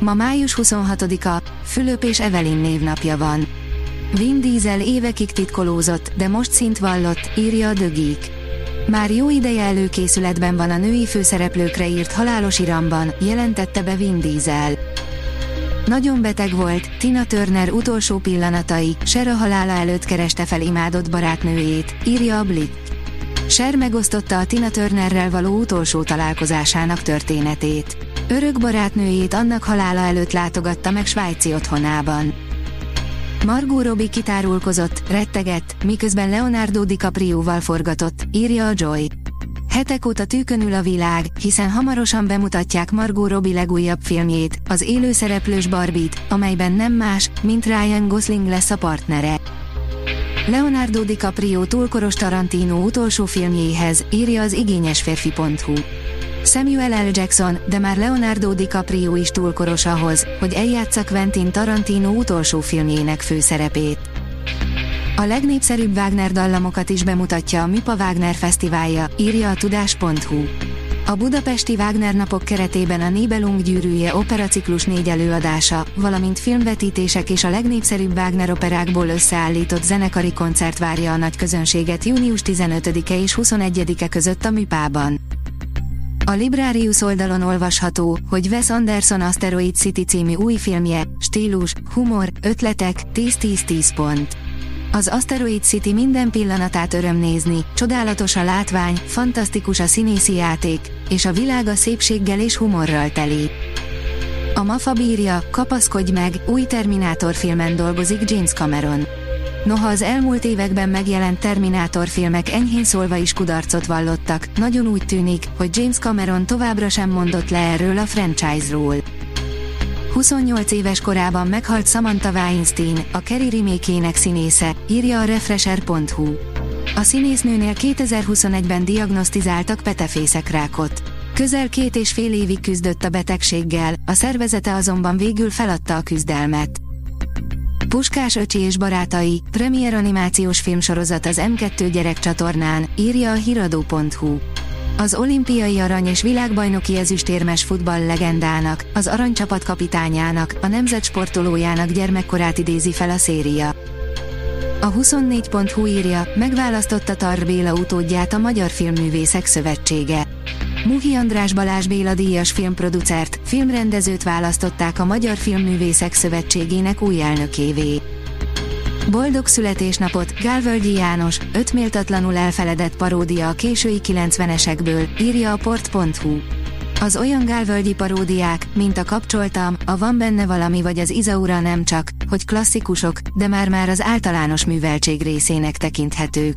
Ma május 26-a, Fülöp és Evelyn névnapja van. Vin Diesel évekig titkolózott, de most szint vallott, írja a Dögik. Már jó ideje előkészületben van a női főszereplőkre írt halálos iramban, jelentette be Vin Diesel. Nagyon beteg volt, Tina Turner utolsó pillanatai, Sera halála előtt kereste fel imádott barátnőjét, írja a Blick. Ser megosztotta a Tina Turnerrel való utolsó találkozásának történetét. Örök barátnőjét annak halála előtt látogatta meg svájci otthonában. Margot Robbie kitárulkozott, rettegett, miközben Leonardo DiCaprio-val forgatott, írja a Joy. Hetek óta tűkönül a világ, hiszen hamarosan bemutatják Margot Robbie legújabb filmjét, az élőszereplős Barbie-t, amelyben nem más, mint Ryan Gosling lesz a partnere. Leonardo DiCaprio túlkoros Tarantino utolsó filmjéhez, írja az igényesférfi.hu. Samuel L. Jackson, de már Leonardo DiCaprio is túlkoros ahhoz, hogy eljátsza Quentin Tarantino utolsó filmjének főszerepét. A legnépszerűbb Wagner dallamokat is bemutatja a MIPA Wagner Fesztiválja, írja a tudás.hu. A budapesti Wagner napok keretében a Nibelung gyűrűje operaciklus négy előadása, valamint filmvetítések és a legnépszerűbb Wagner operákból összeállított zenekari koncert várja a nagy közönséget június 15-e és 21-e között a Műpában. A Librarius oldalon olvasható, hogy Wes Anderson Asteroid City című új filmje, stílus, humor, ötletek, 10-10-10 pont. Az Asteroid City minden pillanatát öröm nézni, csodálatos a látvány, fantasztikus a színészi játék, és a világ a szépséggel és humorral teli. A MAFA bírja, kapaszkodj meg, új Terminátor filmen dolgozik James Cameron. Noha az elmúlt években megjelent Terminátor filmek enyhén szólva is kudarcot vallottak, nagyon úgy tűnik, hogy James Cameron továbbra sem mondott le erről a franchise-ról. 28 éves korában meghalt Samantha Weinstein, a Kerry remake színésze, írja a Refresher.hu. A színésznőnél 2021-ben diagnosztizáltak petefészekrákot. Közel két és fél évig küzdött a betegséggel, a szervezete azonban végül feladta a küzdelmet. Puskás öcsi és barátai, premier animációs filmsorozat az M2 gyerekcsatornán, írja a hiradó.hu. Az olimpiai arany és világbajnoki ezüstérmes futball legendának, az aranycsapat kapitányának, a nemzet sportolójának gyermekkorát idézi fel a széria. A 24.hu írja, megválasztotta Tar Béla utódját a Magyar Filmművészek Szövetsége. Muhi András Balázs Béla díjas filmproducert, filmrendezőt választották a Magyar Filmművészek Szövetségének új elnökévé. Boldog születésnapot, Gálvölgyi János, öt méltatlanul elfeledett paródia a késői 90-esekből, írja a port.hu. Az olyan gálvölgyi paródiák, mint a Kapcsoltam, a Van benne valami vagy az Izaura nem csak, hogy klasszikusok, de már-már az általános műveltség részének tekinthetők.